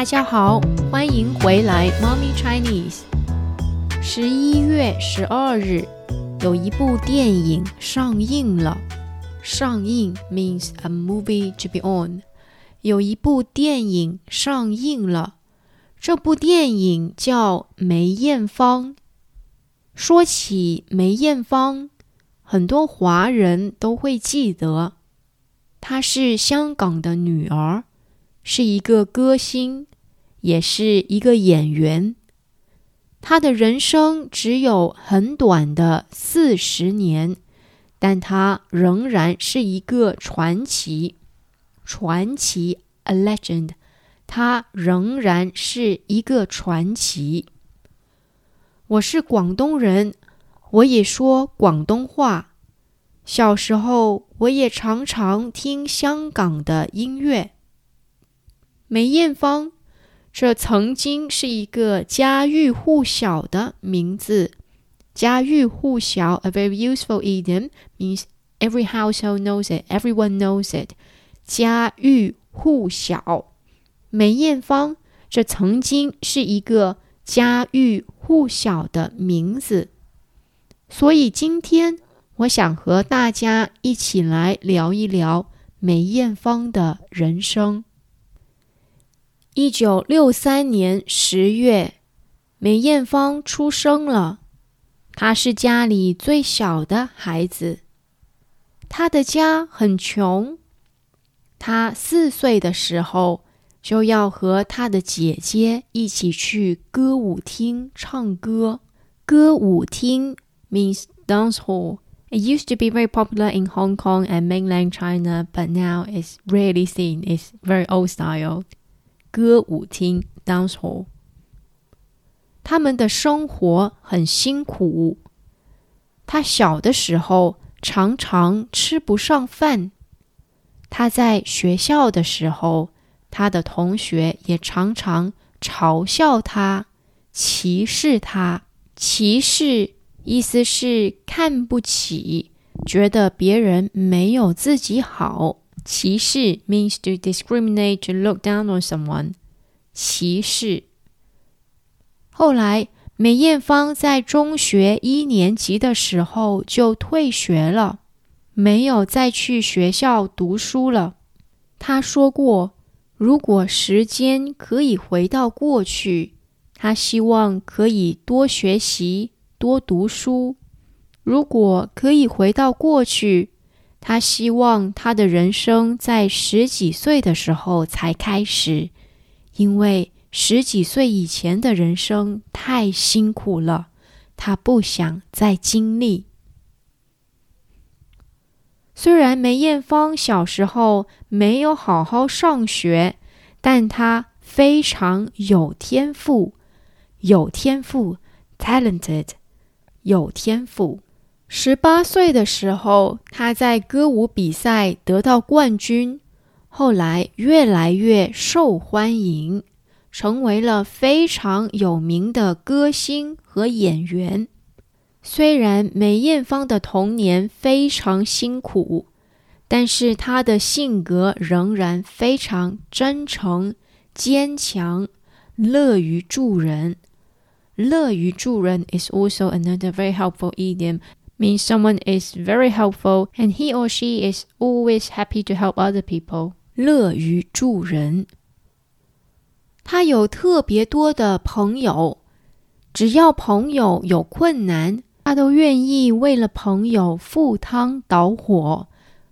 大家好，欢迎回来，Mommy Chinese。十一月十二日，有一部电影上映了。上映 means a movie to be on。有一部电影上映了，这部电影叫梅艳芳。说起梅艳芳，很多华人都会记得，她是香港的女儿。是一个歌星，也是一个演员。他的人生只有很短的四十年，但他仍然是一个传奇。传奇，a legend。他仍然是一个传奇。我是广东人，我也说广东话。小时候，我也常常听香港的音乐。梅艳芳，这曾经是一个家喻户晓的名字。家喻户晓，a very useful idiom means every household knows it, everyone knows it。家喻户晓，梅艳芳，这曾经是一个家喻户晓的名字。所以今天，我想和大家一起来聊一聊梅艳芳的人生。一九六三年十月，梅艳芳出生了。她是家里最小的孩子。她的家很穷。她四岁的时候就要和她的姐姐一起去歌舞厅唱歌。歌舞厅 means dance hall. It used to be very popular in Hong Kong and mainland China, but now it's rarely seen. It's very old style. 歌舞厅 dance hall，他们的生活很辛苦。他小的时候常常吃不上饭。他在学校的时候，他的同学也常常嘲笑他、歧视他。歧视意思是看不起，觉得别人没有自己好。歧视 means to discriminate, to look down on someone. 歧视。后来，梅艳芳在中学一年级的时候就退学了，没有再去学校读书了。她说过，如果时间可以回到过去，她希望可以多学习、多读书。如果可以回到过去，他希望他的人生在十几岁的时候才开始，因为十几岁以前的人生太辛苦了，他不想再经历。虽然梅艳芳小时候没有好好上学，但她非常有天赋，有天赋，talented，有天赋。十八岁的时候，他在歌舞比赛得到冠军，后来越来越受欢迎，成为了非常有名的歌星和演员。虽然梅艳芳的童年非常辛苦，但是她的性格仍然非常真诚、坚强，乐于助人。乐于助人 is also another very helpful idiom. means someone is very helpful and he or she is always happy to help other people. 乐于助人。他有特别多的朋友，只要朋友有困难，他都愿意为了朋友赴汤蹈火。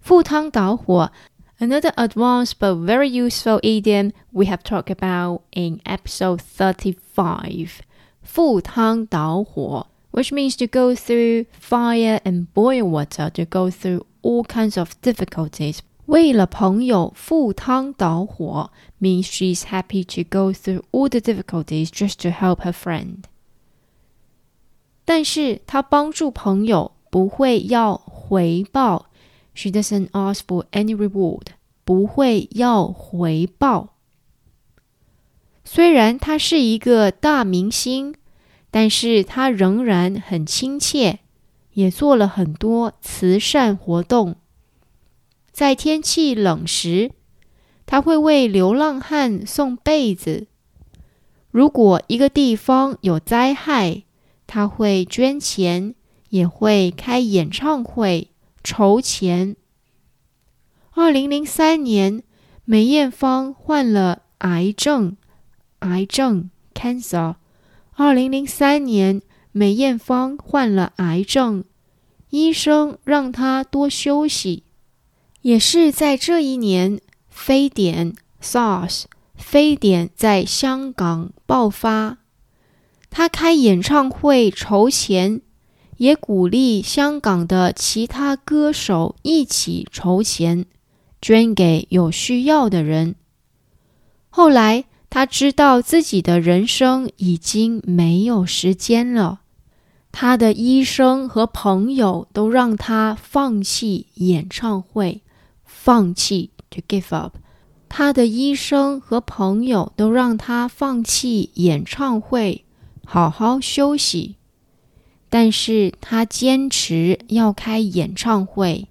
赴汤蹈火，another advanced but very useful idiom we have talked about in episode thirty-five. 赴汤蹈火 which means to go through fire and boil water, to go through all kinds of difficulties. 为了朋友赴汤蹈火 means she's happy to go through all the difficulties just to help her friend. 但是她帮助朋友不会要回报，she doesn't ask for any reward，不会要回报。虽然她是一个大明星。 但是他仍然很亲切，也做了很多慈善活动。在天气冷时，他会为流浪汉送被子、如果一个地方有灾害，他会捐钱，也会开演唱会筹钱。二零零三年，梅艳芳患了癌症，癌症 （cancer）。二零零三年，梅艳芳患了癌症，医生让她多休息。也是在这一年，非典 （SARS） 非典在香港爆发。他开演唱会筹钱，也鼓励香港的其他歌手一起筹钱，捐给有需要的人。后来他知道自己的人生已经没有时间了，他的医生和朋友都让他放弃演唱会，放弃 to give up。他的医生和朋友都让他放弃演唱会。好好休息，但是他坚持要开演唱会，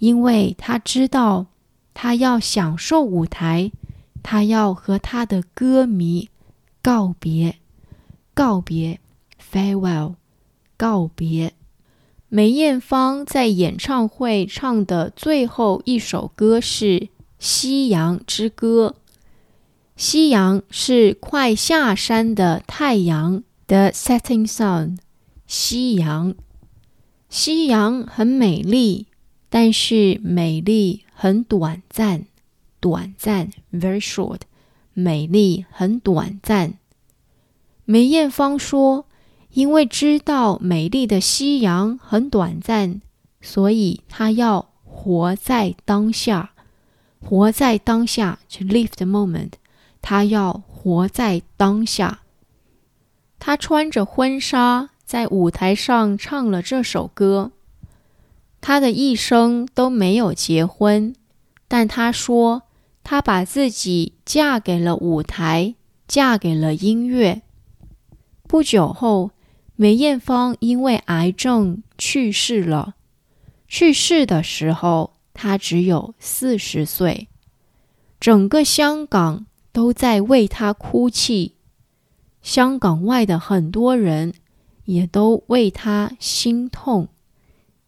因为他知道他要享受舞台，他要和他的歌迷告别，告别，farewell，告别。梅艳芳在演唱会唱的最后一首歌是《夕阳之歌》，夕阳是快下山的太阳。The setting sun，夕阳。夕阳很美丽，但是美丽很短暂。短暂，very short。美丽很短暂。梅艳芳说：“因为知道美丽的夕阳很短暂，所以她要活在当下。活在当下，to live the moment。她要活在当下。”她穿着婚纱在舞台上唱了这首歌。她的一生都没有结婚，但她说她把自己嫁给了舞台，嫁给了音乐。不久后，梅艳芳因为癌症去世了。去世的时候，她只有四十岁。整个香港都在为她哭泣。香港外的很多人也都为她心痛，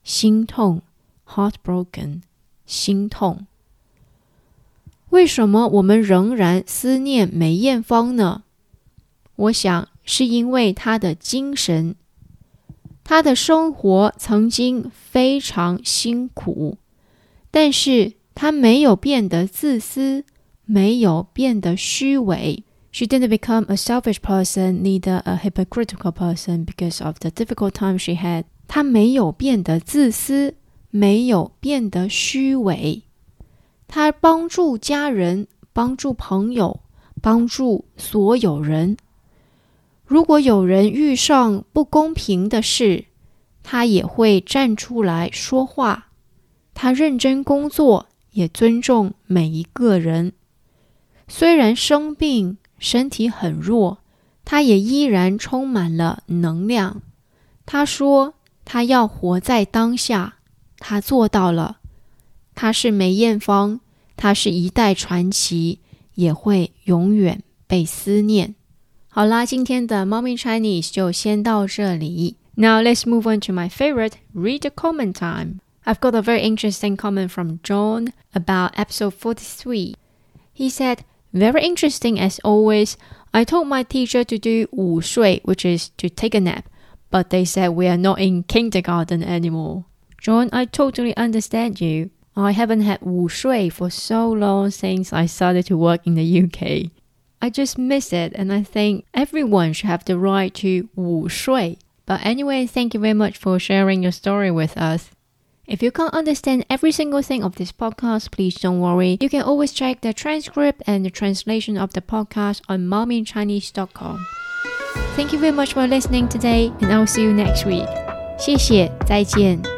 心痛，heartbroken，心痛。为什么我们仍然思念梅艳芳呢？我想是因为她的精神。她的生活曾经非常辛苦，但是她没有变得自私，没有变得虚伪。She didn't become a selfish person, neither a hypocritical person because of the difficult time she had. 她没有变得自私，没有变得虚伪。他帮助家人，帮助朋友，帮助所有人。如果有人遇上不公平的事，他也会站出来说话。他认真工作，也尊重每一个人。虽然生病。身体很弱，他也依然充满了能量。他说：“他要活在当下。”他做到了。他是梅艳芳，他是一代传奇，也会永远被思念。好啦，今天的 Mommy Chinese 就先到这里。Now let's move on to my favorite read the comment time. I've got a very interesting comment from John about episode 43. He said. Very interesting as always. I told my teacher to do 午睡, which is to take a nap, but they said we are not in kindergarten anymore. John, I totally understand you. I haven't had 午睡 for so long since I started to work in the UK. I just miss it and I think everyone should have the right to 午睡. But anyway, thank you very much for sharing your story with us. If you can't understand every single thing of this podcast, please don't worry. You can always check the transcript and the translation of the podcast on mommychinese.com. Thank you very much for listening today, and I'll see you next week. 谢谢，再见。